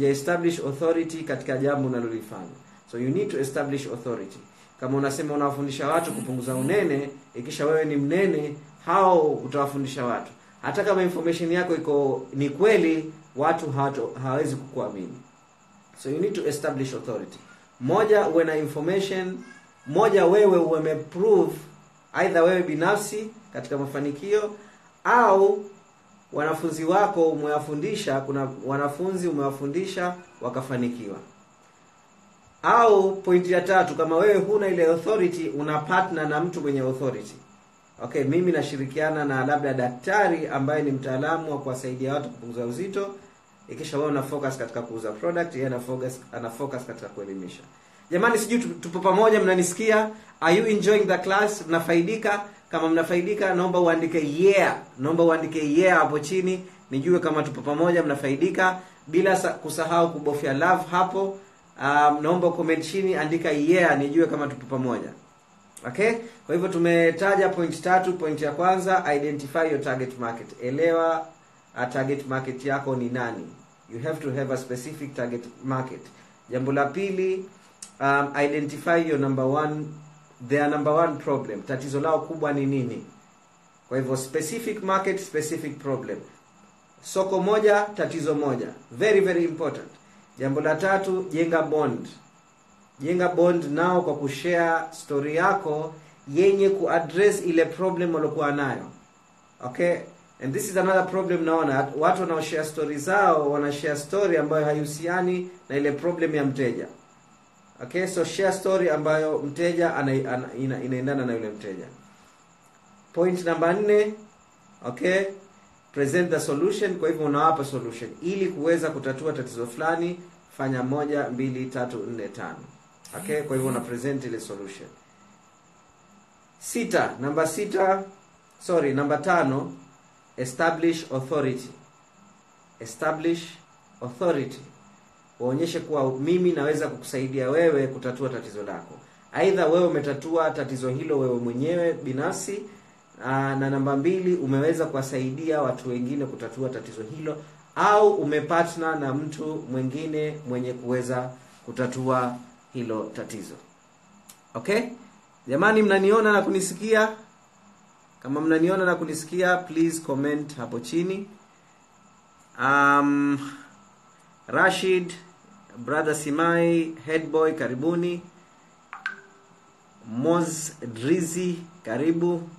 Speaker 1: Establish authority katika jambo unalolifanya. So you need to establish authority. Kama unasema unawafundisha watu kupunguza unene ikisha wewe ni mnene hao utawafundisha watu hata kama information yako iko ni kweli watu hato, hawawezi kukuamini. So you need to establish authority. Moja uwe na information. Moja wewe umeprove aidha wewe binafsi katika mafanikio au wanafunzi wako umewafundisha kuna wanafunzi umewafundisha wakafanikiwa. Au pointi ya tatu kama wewe huna ile authority una partner na mtu mwenye authority okay mimi nashirikiana na labda daktari ambaye ni mtaalamu wa kuwasaidia watu kupunguza uzito. Ikisha wewe una focus katika kuuza product yeye ana focus ana focus katika kuelimisha. Jamani sijui tupo pamoja mnanisikia? Are you enjoying the class? Mnafaidika? Kama mnafaidika naomba uandike yeah. Naomba uandike yeah hapo chini. Nijue kama tupo pamoja mnafaidika. Bila kusahau kubofya love hapo. Um, naomba comment chini andika yeah nijue kama tupo pamoja okay? Kwa hivyo tumetaja point tatu point ya kwanza identify your target market. Elewa a target market yako ni nani. You have to have a specific target market. Jambo la pili um, identify your number one their number one problem. Tatizo lao kubwa ni nini? Kwa hivyo specific market specific problem. Soko moja tatizo moja. Very very important. Jambo la tatu jenga bond jenga bond nao kwa kushare story yako yenye kuaddress ile problem waliokuwa nayo. Okay? And this is another problem naona. Watu wanaoshare story zao wanashare story ambayo haihusiani na ile problem ya mteja. Okay? So share story ambayo mteja ana, ana, ina, inaendana na yule mteja. Point namba nne okay? Present the solution kwa hivyo unawapa solution. Ili kuweza kutatua tatizo fulani fanya moja mbili tatu nne tano okay kwa hivyo una present ile solution. Sita namba sita sorry namba tano establish authority. Establish authority. Waonyeshe kuwa mimi naweza kukusaidia wewe kutatua tatizo lako. Aidha wewe umetatua tatizo hilo wewe mwenyewe binafsi na namba mbili umeweza kuwasaidia watu wengine kutatua tatizo hilo au umepatna na mtu mwingine mwenye kuweza kutatua hilo tatizo. Okay? Jamani mnaniona na kunisikia? Kama mnaniona na kunisikia please comment hapo chini. Um, rashid brother simai headboy karibuni. Mos drizi karibu.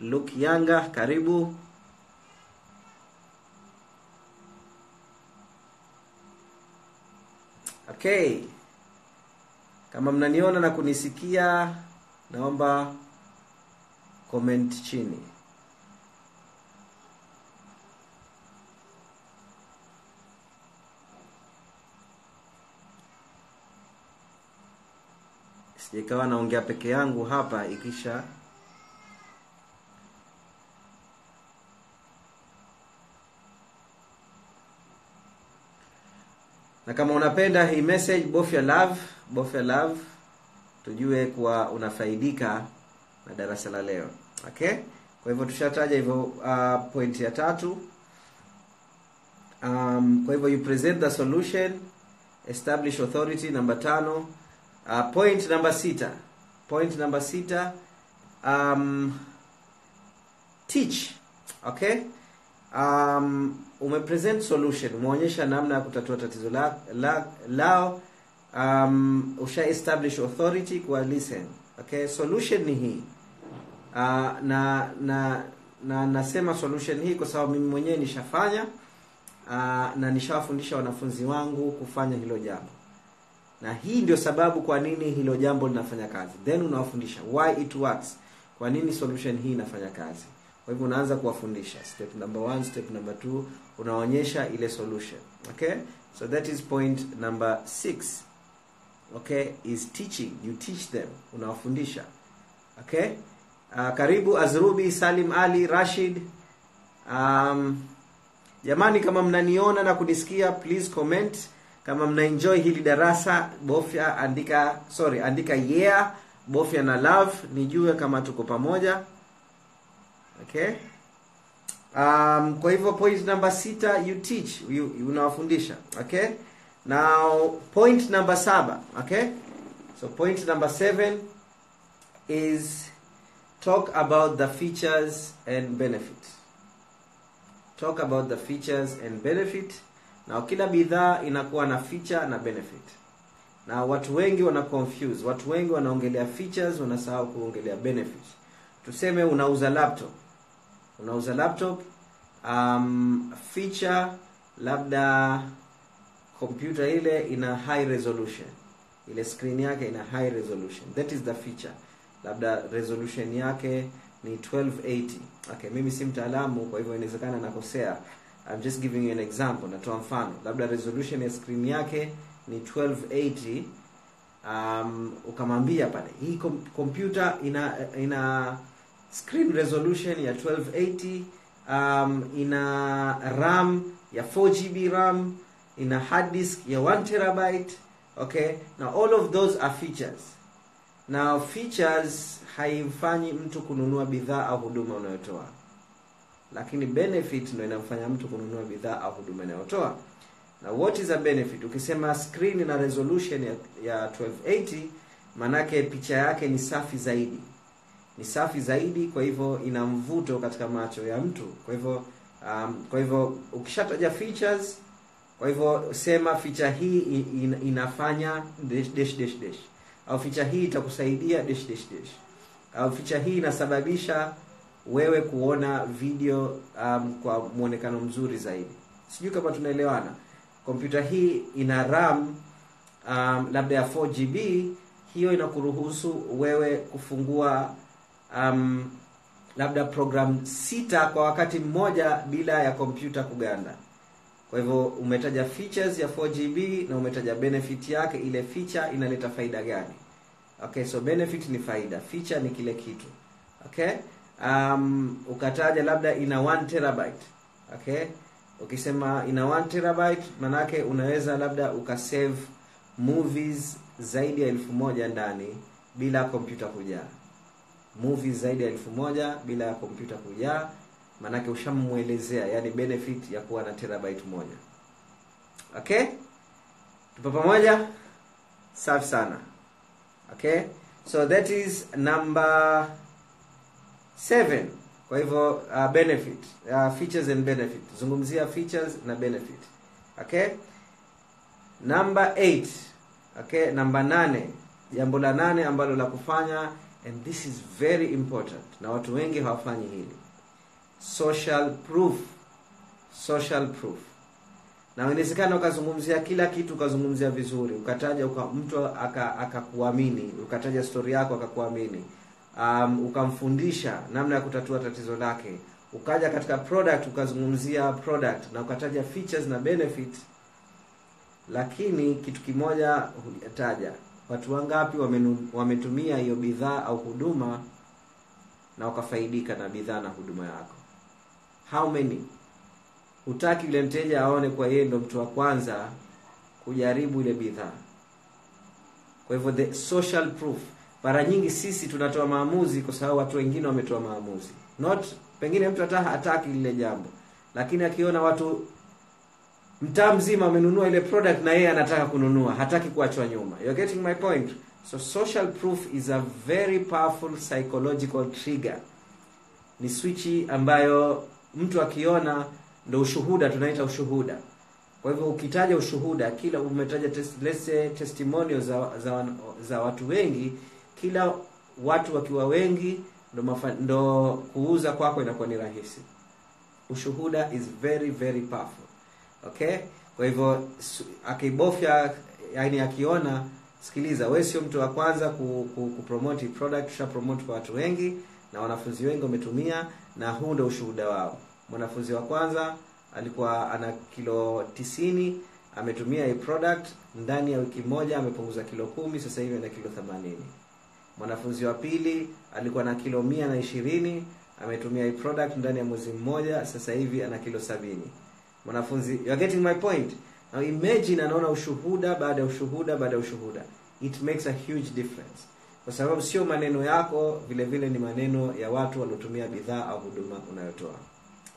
Speaker 1: Luke Yanga, karibu. Okay, kama mnaniona na kunisikia, naomba comment chini. Sijakawa naongea peke yangu hapa ikisha na kama unapenda hii message bofya love bofya love tujue kuwa unafaidika na darasa la leo. Okay? Kwa hivyo tushataja hivyo uh, point ya tatu. Um, kwa hivyo you present the solution establish authority namba tano. Uh, point namba sita. Point namba sita um, teach. Okay? Um, umepresent solution. Umeonyesha namna ya kutatua tatizo la, la, lao um, usha establish authority kwa listen. Okay solution ni hii. Uh, na na na nasema solution hii kwa sababu mimi mwenyewe nishafanya uh, na nishawafundisha wanafunzi wangu kufanya hilo jambo. Na hii ndio sababu kwa nini hilo jambo linafanya kazi. Then unawafundisha why it works. Kwa nini solution hii inafanya kazi. Kwa hivyo unaanza kuwafundisha. Step number one, step number two unaonyesha ile solution. Okay? So that is point number six okay is teaching. You teach them. Unawafundisha. Okay? Uh, karibu azrubi salim ali rashid. Um, jamani kama mnaniona na kunisikia please comment. Kama mna enjoy hili darasa bofya andika sorry andika yeah bofya na love. Nijue kama tuko pamoja. Okay? Um, kwa hivyo point number sita you teach. You, you unawafundisha. Okay now point number saba okay? So point number seven is talk about the features and benefit talk about the features and benefit. Na kila bidhaa inakuwa na feature na benefit. Na watu wengi wana confuse. Watu wengi wanaongelea features wanasahau kuongelea benefit tuseme unauza laptop. Unauza laptop um, feature labda kompyuta ile ina high resolution. Ile screen yake ina high resolution. That is the feature. Labda resolution yake ni 1280 okay mimi si mtaalamu kwa hivyo inawezekana nakosea. I'm just giving you an example natoa mfano. Labda resolution ya screen yake ni 1280 um, ukamwambia pale hii kompyuta ina ina screen resolution ya 1280 um, ina ram ya 4gb ram ina hard disk ya 1 terabyte okay? Now all of those are features. Now features haimfanyi mtu kununua bidhaa au huduma unayotoa. Lakini benefit ndo inamfanya mtu kununua bidhaa au huduma inayotoa. Na what is a benefit? Ukisema screen na resolution ya, ya 1280 manake picha yake ni safi zaidi. Ni safi zaidi kwa hivyo ina mvuto katika macho ya mtu. Kwa hivyo um, kwa hivyo ukishataja features kwa hivyo sema feature hii in, inafanya dash, dash, dash, dash. au feature hii itakusaidia dash, dash, dash. au feature hii inasababisha wewe kuona video um, kwa mwonekano mzuri zaidi sijui kama tunaelewana kompyuta hii ina ram um, labda ya 4gb hiyo inakuruhusu wewe kufungua um, labda program sita kwa wakati mmoja bila ya kompyuta kuganda kwa hivyo umetaja features ya 4gb na umetaja benefit yake ile feature inaleta faida gani? Okay so benefit ni faida feature ni kile kitu. Okay? Um, ukataja labda ina 1 terabyte. Okay? Ukisema ina 1 terabyte manake unaweza labda ukasave movies zaidi ya elfu moja ndani bila kompyuta kujaa. Movies zaidi ya elfu moja bila kompyuta kujaa manake ushamwelezea yani benefit ya kuwa na terabyte moja. Okay? Tupo pamoja? Safi sana. Okay? So that is number seven. Kwa hivyo uh, benefit uh, features and benefit. Zungumzia features na benefit. Okay? Number 8 okay? Namba nane. Jambo la nane ambalo la kufanya and this is very important na watu wengi hawafanyi hili social proof. Social proof. Na inawezekana ukazungumzia kila kitu ukazungumzia vizuri ukataja uka, mtu aka- akakuamini ukataja stori yako akakuamini um, ukamfundisha namna ya kutatua tatizo lake ukaja katika product ukazungumzia product na ukataja features na benefit, lakini kitu kimoja hujataja watu wangapi wametumia hiyo bidhaa au huduma na wakafaidika na bidhaa na huduma yako how many? Hutaki yule mteja aone kwa yeye ndo mtu wa kwanza kujaribu ile bidhaa. Kwa hivyo the social proof. Mara nyingi sisi tunatoa maamuzi kwa sababu watu wengine wametoa maamuzi. Not pengine mtu hata hataki lile jambo. Lakini akiona watu mtaa mzima amenunua ile product na yeye anataka kununua hataki kuachwa nyuma. You're getting my point? So social proof is a very powerful psychological trigger. Ni swichi ambayo mtu akiona ndo ushuhuda tunaita ushuhuda. Kwa hivyo ukitaja ushuhuda kila umetaja testimonial za, za, za watu wengi kila watu wakiwa wengi ndo, ndo kuuza kwako inakuwa ni rahisi. Ushuhuda is very very powerful. Okay? Kwa hivyo akibofya yani akiona sikiliza we sio mtu wa kwanza ku, ku, ku promote product promote kwa watu wengi na wanafunzi wengi wametumia na huu ndo ushuhuda wao mwanafunzi wa kwanza alikuwa ana kilo tisini ametumia hii product ndani ya wiki moja amepunguza kilo kumi sasa hivi ana kilo themanini. Mwanafunzi wa pili alikuwa na kilo mia na ishirini ametumia hii product ndani ya mwezi mmoja sasa hivi ana kilo sabini. Mwanafunzi you are getting my point? Now imagine anaona ushuhuda baada ya ushuhuda baada ya ushuhuda. It makes a huge difference. Kwa sababu sio maneno yako vile vile ni maneno ya watu waliotumia bidhaa au huduma unayotoa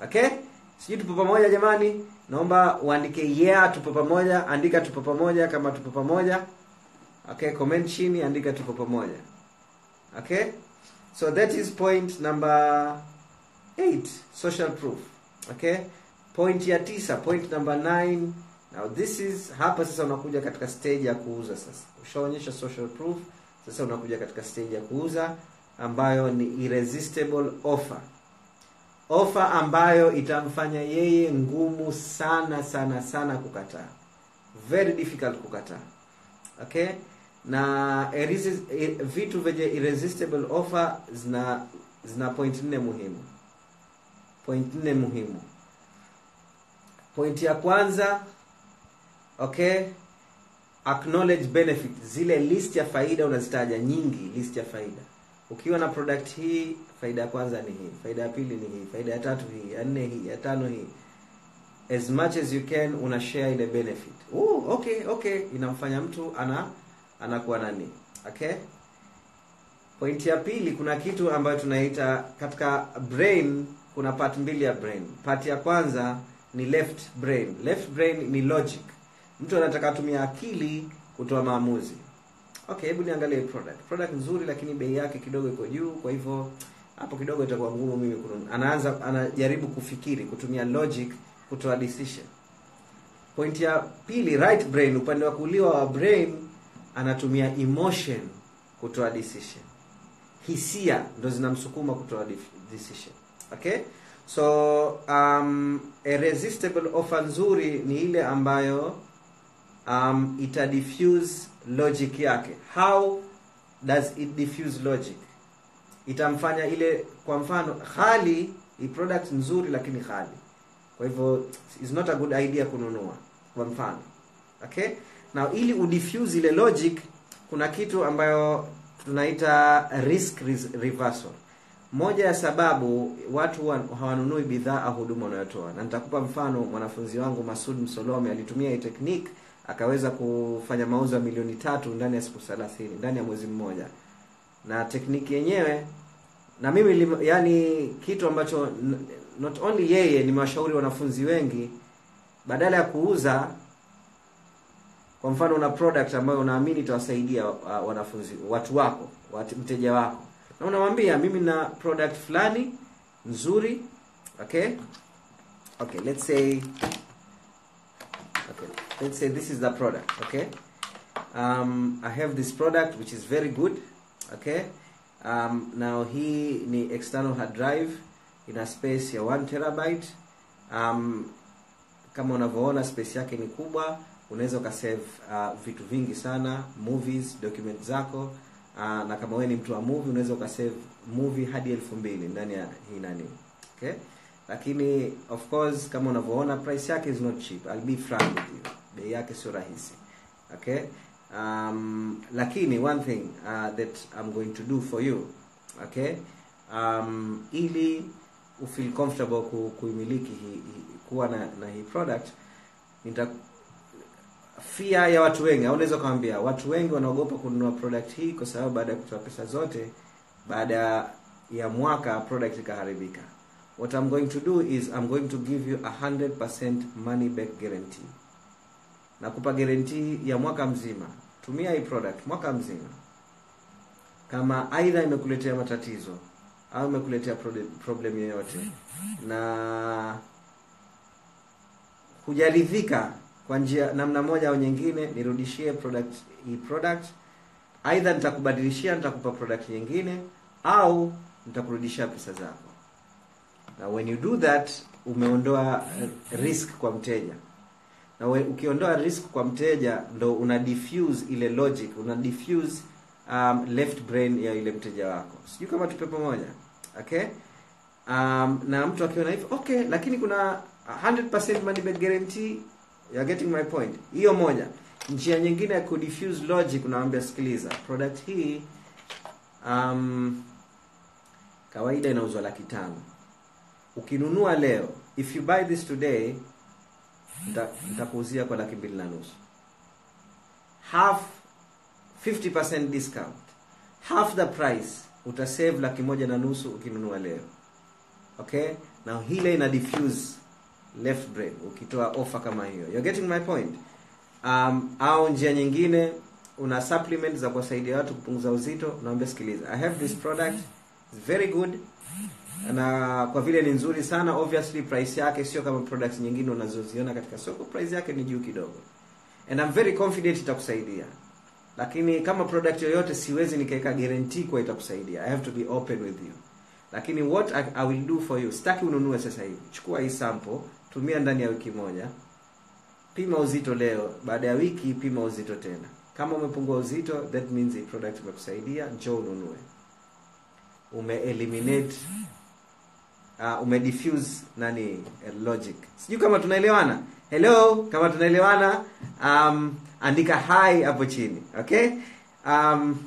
Speaker 1: okay? Sijui tupo pamoja jamani. Naomba uandike yeah tupo pamoja. Andika tupo pamoja kama tupo pamoja. Okay comment chini andika tupo pamoja. Okay? So that is point number 8 social proof. Okay? Point ya tisa point number 9 now this is hapa sasa unakuja katika stage ya kuuza sasa. Ushaonyesha social proof. Sasa unakuja katika stage ya kuuza ambayo ni irresistible offer offer ambayo itamfanya yeye ngumu sana sana sana kukataa. Very difficult kukataa. Okay? Na vitu vyenye irresistible offer zina zina point nne muhimu. Point nne muhimu. Point ya kwanza okay? Acknowledge benefit. Zile list ya faida unazitaja nyingi list ya faida. Ukiwa na product hii faida ya kwanza ni hii. Faida ya pili ni hii. Faida ya tatu hii. Ya nne hii. Ya tano hii. As much as you can una share ile benefit. Ooh, okay okay. Inamfanya mtu ana anakuwa nani? Okay? Pointi ya pili kuna kitu ambayo tunaita katika brain kuna part mbili ya brain. Part ya kwanza ni left brain. Left brain ni logic. Mtu anataka atumia akili kutoa maamuzi. Okay hebu niangalie product. Product nzuri lakini bei yake kidogo iko juu kwa hivyo hapo kidogo itakuwa ngumu mimi anaanza anajaribu kufikiri kutumia logic kutoa decision. Point ya pili right brain upande wa kulia wa brain anatumia emotion kutoa decision. Hisia ndo zinamsukuma kutoa decision. Okay? So um, a resistible offer nzuri ni ile ambayo um, ita diffuse logic yake. How does it diffuse logic itamfanya ile kwa mfano hali ni product nzuri lakini hali kwa hivyo is not a good idea kununua kwa mfano. Okay? Na ili udiffuse ile logic kuna kitu ambayo tunaita risk reversal. Moja ya sababu watu hawanunui bidhaa au huduma unayotoa na nitakupa mfano mwanafunzi wangu masud msolome alitumia hii technique akaweza kufanya mauzo ya milioni tatu ndani ya siku thelathini ndani ya mwezi mmoja. Na tekniki yenyewe na mimi yani kitu ambacho not only yeye nimewashauri wanafunzi wengi badala ya kuuza kwa mfano una product ambayo unaamini itawasaidia wanafunzi watu wako watu, mteja wako. Na unamwambia mimi na product fulani nzuri okay? Okay let's say okay let's say this is the product okay? Um, i have this product which is very good okay um, now hii ni external hard drive ina space ya 1 terabyte. Um, kama unavyoona space yake ni kubwa. Unaweza ukasave uh, vitu vingi sana movies document zako. Uh, na kama wewe ni mtu wa movie unaweza ukasave movie hadi elfu mbili ndani ya hii nani. Okay? Lakini of course kama unavyoona price yake is not cheap. I'll be frank with you. Bei yake sio rahisi. Okay um, lakini one thing uh, that I'm going to do for you okay? Um, ili ufeel comfortable ku, kuimiliki hi, hi, kuwa na, na hii product nita fia ya watu wengi au unaweza kuambia watu wengi wanaogopa kununua product hii kwa sababu baada ya kutoa pesa zote baada ya mwaka product ikaharibika. What I'm going to do is I'm going to give you a 100% money back guarantee nakupa guarantee ya mwaka mzima. Tumia hii product mwaka mzima. Kama aidha imekuletea matatizo au imekuletea problem- yoyote. Na hujaridhika kwa njia namna moja au nyingine nirudishie product hii product. Aidha nitakubadilishia nitakupa product nyingine au nitakurudishia pesa zako. Na when you do that umeondoa eh, risk kwa mteja na we, ukiondoa risk kwa mteja ndo una diffuse ile logic una diffuse um, left brain ya ile mteja wako. Sijui kama tupe pamoja okay? Um, na mtu akiona hivyo okay lakini kuna 100% money back guarantee you are getting my point. Hiyo moja. Njia nyingine ya kudifuse logic unawambia sikiliza product hii um, kawaida inauzwa laki tano. Ukinunua leo if you buy this today nitakuuzia kwa laki mbili na nusu. Half 50% discount. Half the price utasave laki moja na nusu ukinunua leo. Okay? Na hile ina diffuse left brain ukitoa offer kama hiyo. You're getting my point? Um, au njia nyingine una supplement za kuwasaidia watu kupunguza uzito. Unaambia sikiliza. I have this product. It's very good na kwa vile ni nzuri sana obviously price yake sio kama products nyingine unazoziona katika soko. Price yake ni juu kidogo. And I'm very confident itakusaidia. Lakini kama product yoyote siwezi nikaweka guarantee kwa itakusaidia. I have to be open with you. Lakini what I, I will do for you sitaki ununue sasa hivi. Chukua hii sample tumia ndani ya wiki moja. Pima uzito leo. Baada ya wiki pima uzito tena. Kama umepungua uzito that means hii product imekusaidia njoo ununue. Ume eliminate uh, umediffuse nani eh, logic. Sijui kama tunaelewana. Hello kama tunaelewana um, andika hi hapo chini okay? Um,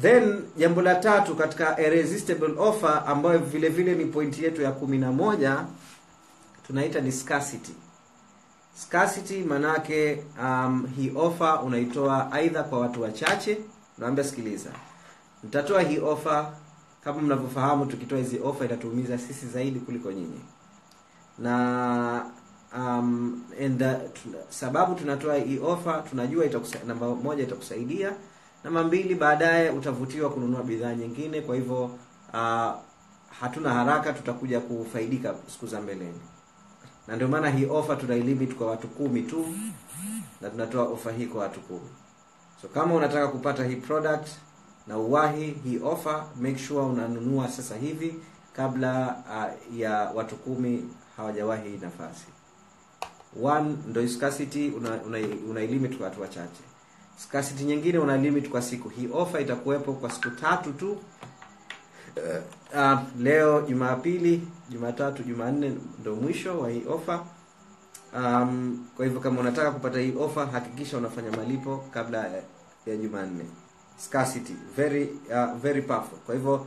Speaker 1: then jambo la tatu katika irresistible offer ambayo vile vile ni pointi yetu ya kumi na moja tunaita ni scarcity. Scarcity manake um, hii offer unaitoa aidha kwa watu wachache naambia sikiliza. Nitatoa hii offer kama mnavyofahamu tukitoa hizi ofa itatuumiza sisi zaidi kuliko nyinyi. Na um, and the, tuna, sababu tunatoa hii ofa tunajua itakusa, namba moja itakusaidia. Namba mbili baadaye utavutiwa kununua bidhaa nyingine. Kwa hivyo uh, hatuna haraka tutakuja kufaidika siku za mbeleni. Na ndio maana hii ofa tunailimit kwa watu kumi tu na tunatoa ofa hii kwa watu kumi. So kama unataka kupata hii product na uwahi hii ofa, make sure unanunua sasa hivi kabla uh, ya watu kumi hawajawahi hii nafasi. One ndo scarcity una, una, una limit kwa watu wachache. Scarcity nyingine una limit kwa siku. Hii ofa itakuwepo kwa siku tatu tu. Uh, uh, leo jumapili jumatatu jumanne ndo mwisho wa hii ofa. um, kwa hivyo kama unataka kupata hii ofa hakikisha unafanya malipo kabla ya jumanne scarcity. Very uh, very powerful. Kwa hivyo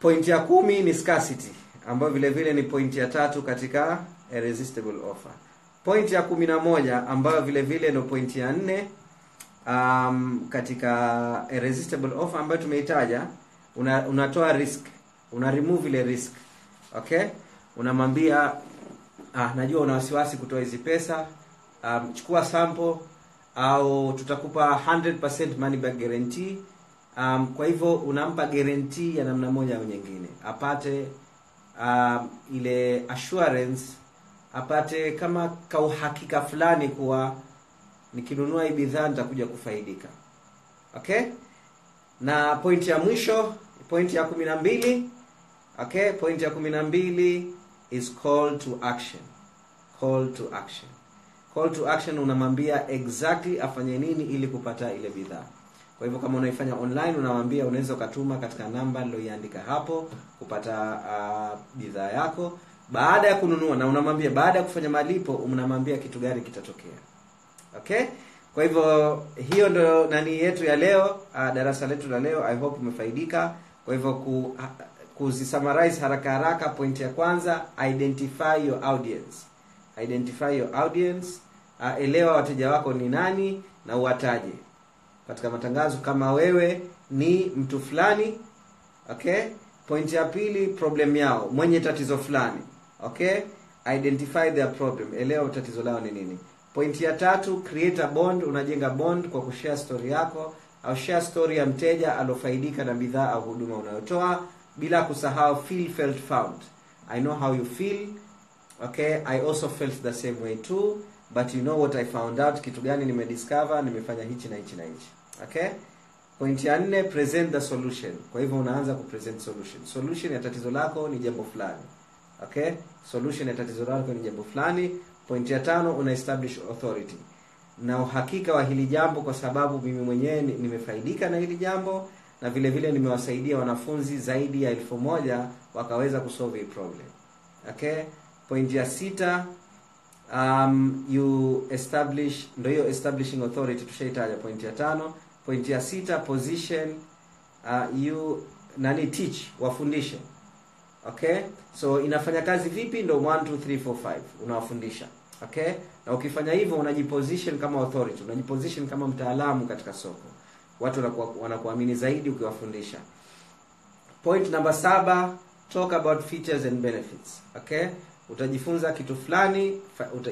Speaker 1: point ya kumi ni scarcity ambayo vile vile ni point ya tatu katika irresistible offer. Point ya kumi na moja ambayo vile vile ndo point ya nne um, katika irresistible offer ambayo tumeitaja una, unatoa risk. Una remove ile risk. Okay? Unamwambia ah, najua una wasiwasi kutoa hizi pesa. Um, chukua sample au tutakupa 100% money back guarantee. Um, kwa hivyo unampa guarantee ya namna moja au nyingine. Apate um, ile assurance apate kama kauhakika fulani kuwa nikinunua hii bidhaa nitakuja kufaidika. Okay? Na pointi ya mwisho pointi ya kumi na mbili okay? Pointi ya kumi na mbili is call to action. Call to action call to action unamwambia exactly afanye nini ili kupata ile bidhaa. Kwa hivyo kama unaifanya online unamwambia unaweza ukatuma katika namba niloiandika hapo kupata uh, bidhaa yako. Baada ya kununua na unamwambia baada ya kufanya malipo unamwambia kitu gani kitatokea. Okay? Kwa hivyo hiyo ndo nani yetu ya leo uh, darasa letu la leo. I hope umefaidika. Kwa hivyo ku, kuzisummarize haraka haraka point ya kwanza identify your audience. Identify your audience uh, elewa wateja wako ni nani na uwataje. Katika matangazo kama wewe ni mtu fulani okay? Point ya pili problem yao mwenye tatizo fulani okay? Identify their problem elewa tatizo lao ni nini. Point ya tatu create a bond unajenga bond kwa kushare story yako au share story ya mteja aliofaidika na bidhaa au huduma unayotoa bila kusahau feel felt found. I know how you feel okay? I also felt the same way too but you know what i found out? Kitu gani nimediscover? Nimefanya hichi na hichi na hichi. Okay? Point ya nne present the solution. Kwa hivyo unaanza kupresent solution. Solution ya tatizo lako ni jambo fulani. Okay? Solution ya tatizo lako ni jambo fulani. Point ya tano una establish authority. Na uhakika wa hili jambo kwa sababu mimi mwenyewe nimefaidika na hili jambo na vile vile nimewasaidia wanafunzi zaidi ya elfu moja wakaweza kusolve hii problem. Okay? Point ya sita um, you establish ndio hiyo establishing authority tushaitaja. Point ya tano. Point ya sita position uh, you nani teach wafundishe. Okay? So inafanya kazi vipi? Ndo 1 2 3 4 5 unawafundisha. Okay? Na ukifanya hivyo unajiposition kama authority. Unajiposition kama mtaalamu katika soko. Watu wanakuamini zaidi ukiwafundisha. Point number saba talk about features and benefits. Okay utajifunza kitu fulani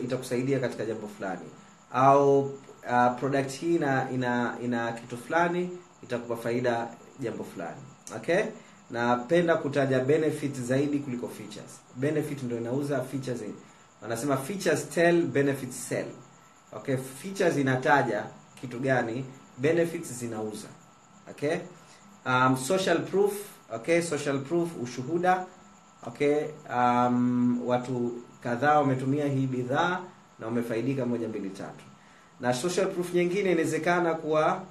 Speaker 1: itakusaidia katika jambo fulani. Au uh, product hii ina, ina ina kitu fulani itakupa faida jambo fulani. Okay? Napenda kutaja benefit zaidi kuliko features. Benefit ndio inauza features wanasema features tell benefits sell. Okay? Features inataja kitu gani benefits zinauza. Okay? Um, social proof. Okay? Social proof ushuhuda okay um, watu kadhaa wametumia hii bidhaa na wamefaidika moja mbili tatu. Na social proof nyingine inawezekana kuwa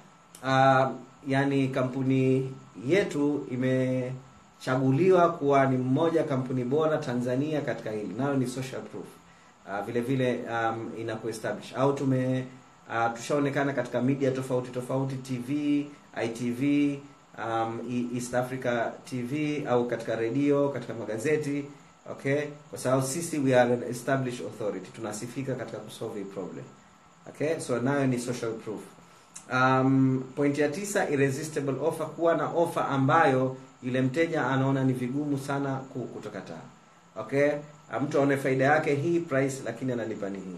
Speaker 1: uh, yani kampuni yetu imechaguliwa kuwa ni mmoja kampuni bora tanzania katika hili. Nayo ni social proof. Uh, vile vile um, inakuestablish. Au tume uh, tushaonekana katika media tofauti tofauti tv itv um, east africa tv au katika redio katika magazeti okay? Kwa sababu sisi we are an established authority. Tunasifika katika kusolve problem okay? So nayo ni social proof. Um, point ya tisa irresistible offer. Kuwa na offer ambayo yule mteja anaona ni vigumu sana kutokataa okay? Mtu aone faida yake hii price lakini analipa ni hii.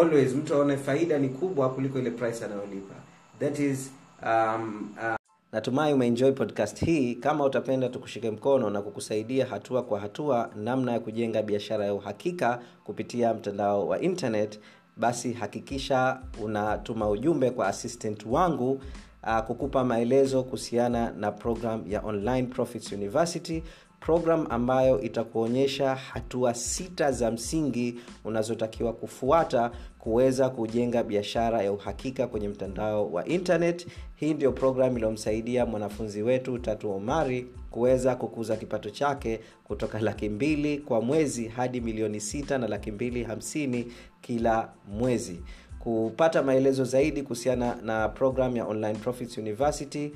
Speaker 1: Always mtu aone faida ni kubwa kuliko ile price anayolipa. That is um, uh,
Speaker 2: natumai umeenjoy podcast hii. Kama utapenda tukushike mkono na kukusaidia hatua kwa hatua namna ya kujenga biashara ya uhakika kupitia mtandao wa internet basi hakikisha unatuma ujumbe kwa assistant wangu uh, kukupa maelezo kuhusiana na program ya online profits university. Program ambayo itakuonyesha hatua sita za msingi unazotakiwa kufuata kuweza kujenga biashara ya uhakika kwenye mtandao wa internet hii ndio programu iliyomsaidia mwanafunzi wetu tatu omari kuweza kukuza kipato chake kutoka laki mbili kwa mwezi hadi milioni sita na laki mbili hamsini kila mwezi. Kupata maelezo zaidi kuhusiana na programu ya online profits university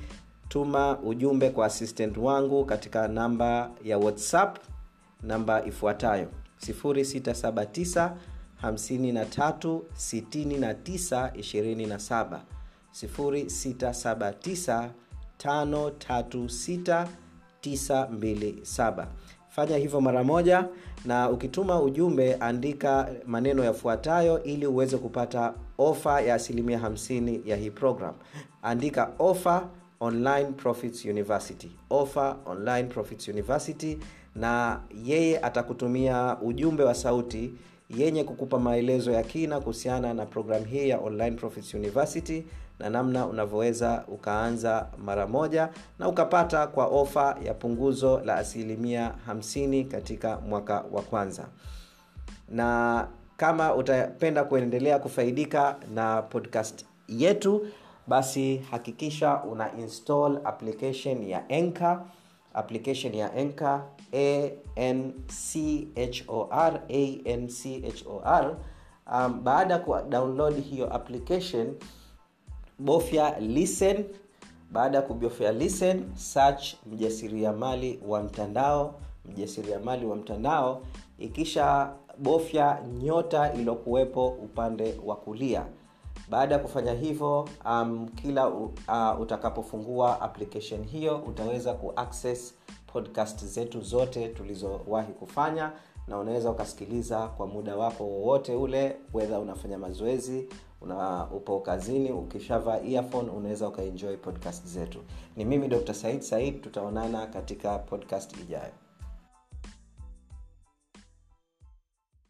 Speaker 2: tuma ujumbe kwa assistant wangu katika namba ya whatsapp namba ifuatayo 679 53 69 27 679 536 927 fanya hivyo mara moja na ukituma ujumbe andika maneno yafuatayo ili uweze kupata ofa ya asilimia 50 ya hii program. Andika ofa online profits university. Offer online profits university na yeye atakutumia ujumbe wa sauti
Speaker 1: yenye kukupa maelezo ya kina kuhusiana na programu hii ya online profits university na namna unavyoweza ukaanza mara moja na ukapata kwa ofa ya punguzo la asilimia 50 katika mwaka wa kwanza. Na kama utapenda kuendelea kufaidika na podcast yetu basi hakikisha una install application ya enka application ya enka anchor anchor um, baada ya kudownload hiyo application bofya listen. Baada ya kubofya listen search mjasiriamali wa mtandao mjasiriamali wa mtandao. Ikisha bofya nyota iliyokuwepo upande wa kulia. Baada ya kufanya hivyo um, kila uh, utakapofungua application hiyo utaweza kuaccess podcast zetu zote tulizowahi kufanya na unaweza ukasikiliza kwa muda wako wowote ule wedha unafanya mazoezi una upo kazini ukishavaa earphone unaweza ukaenjoy podcast zetu. Ni mimi dr said said tutaonana katika podcast ijayo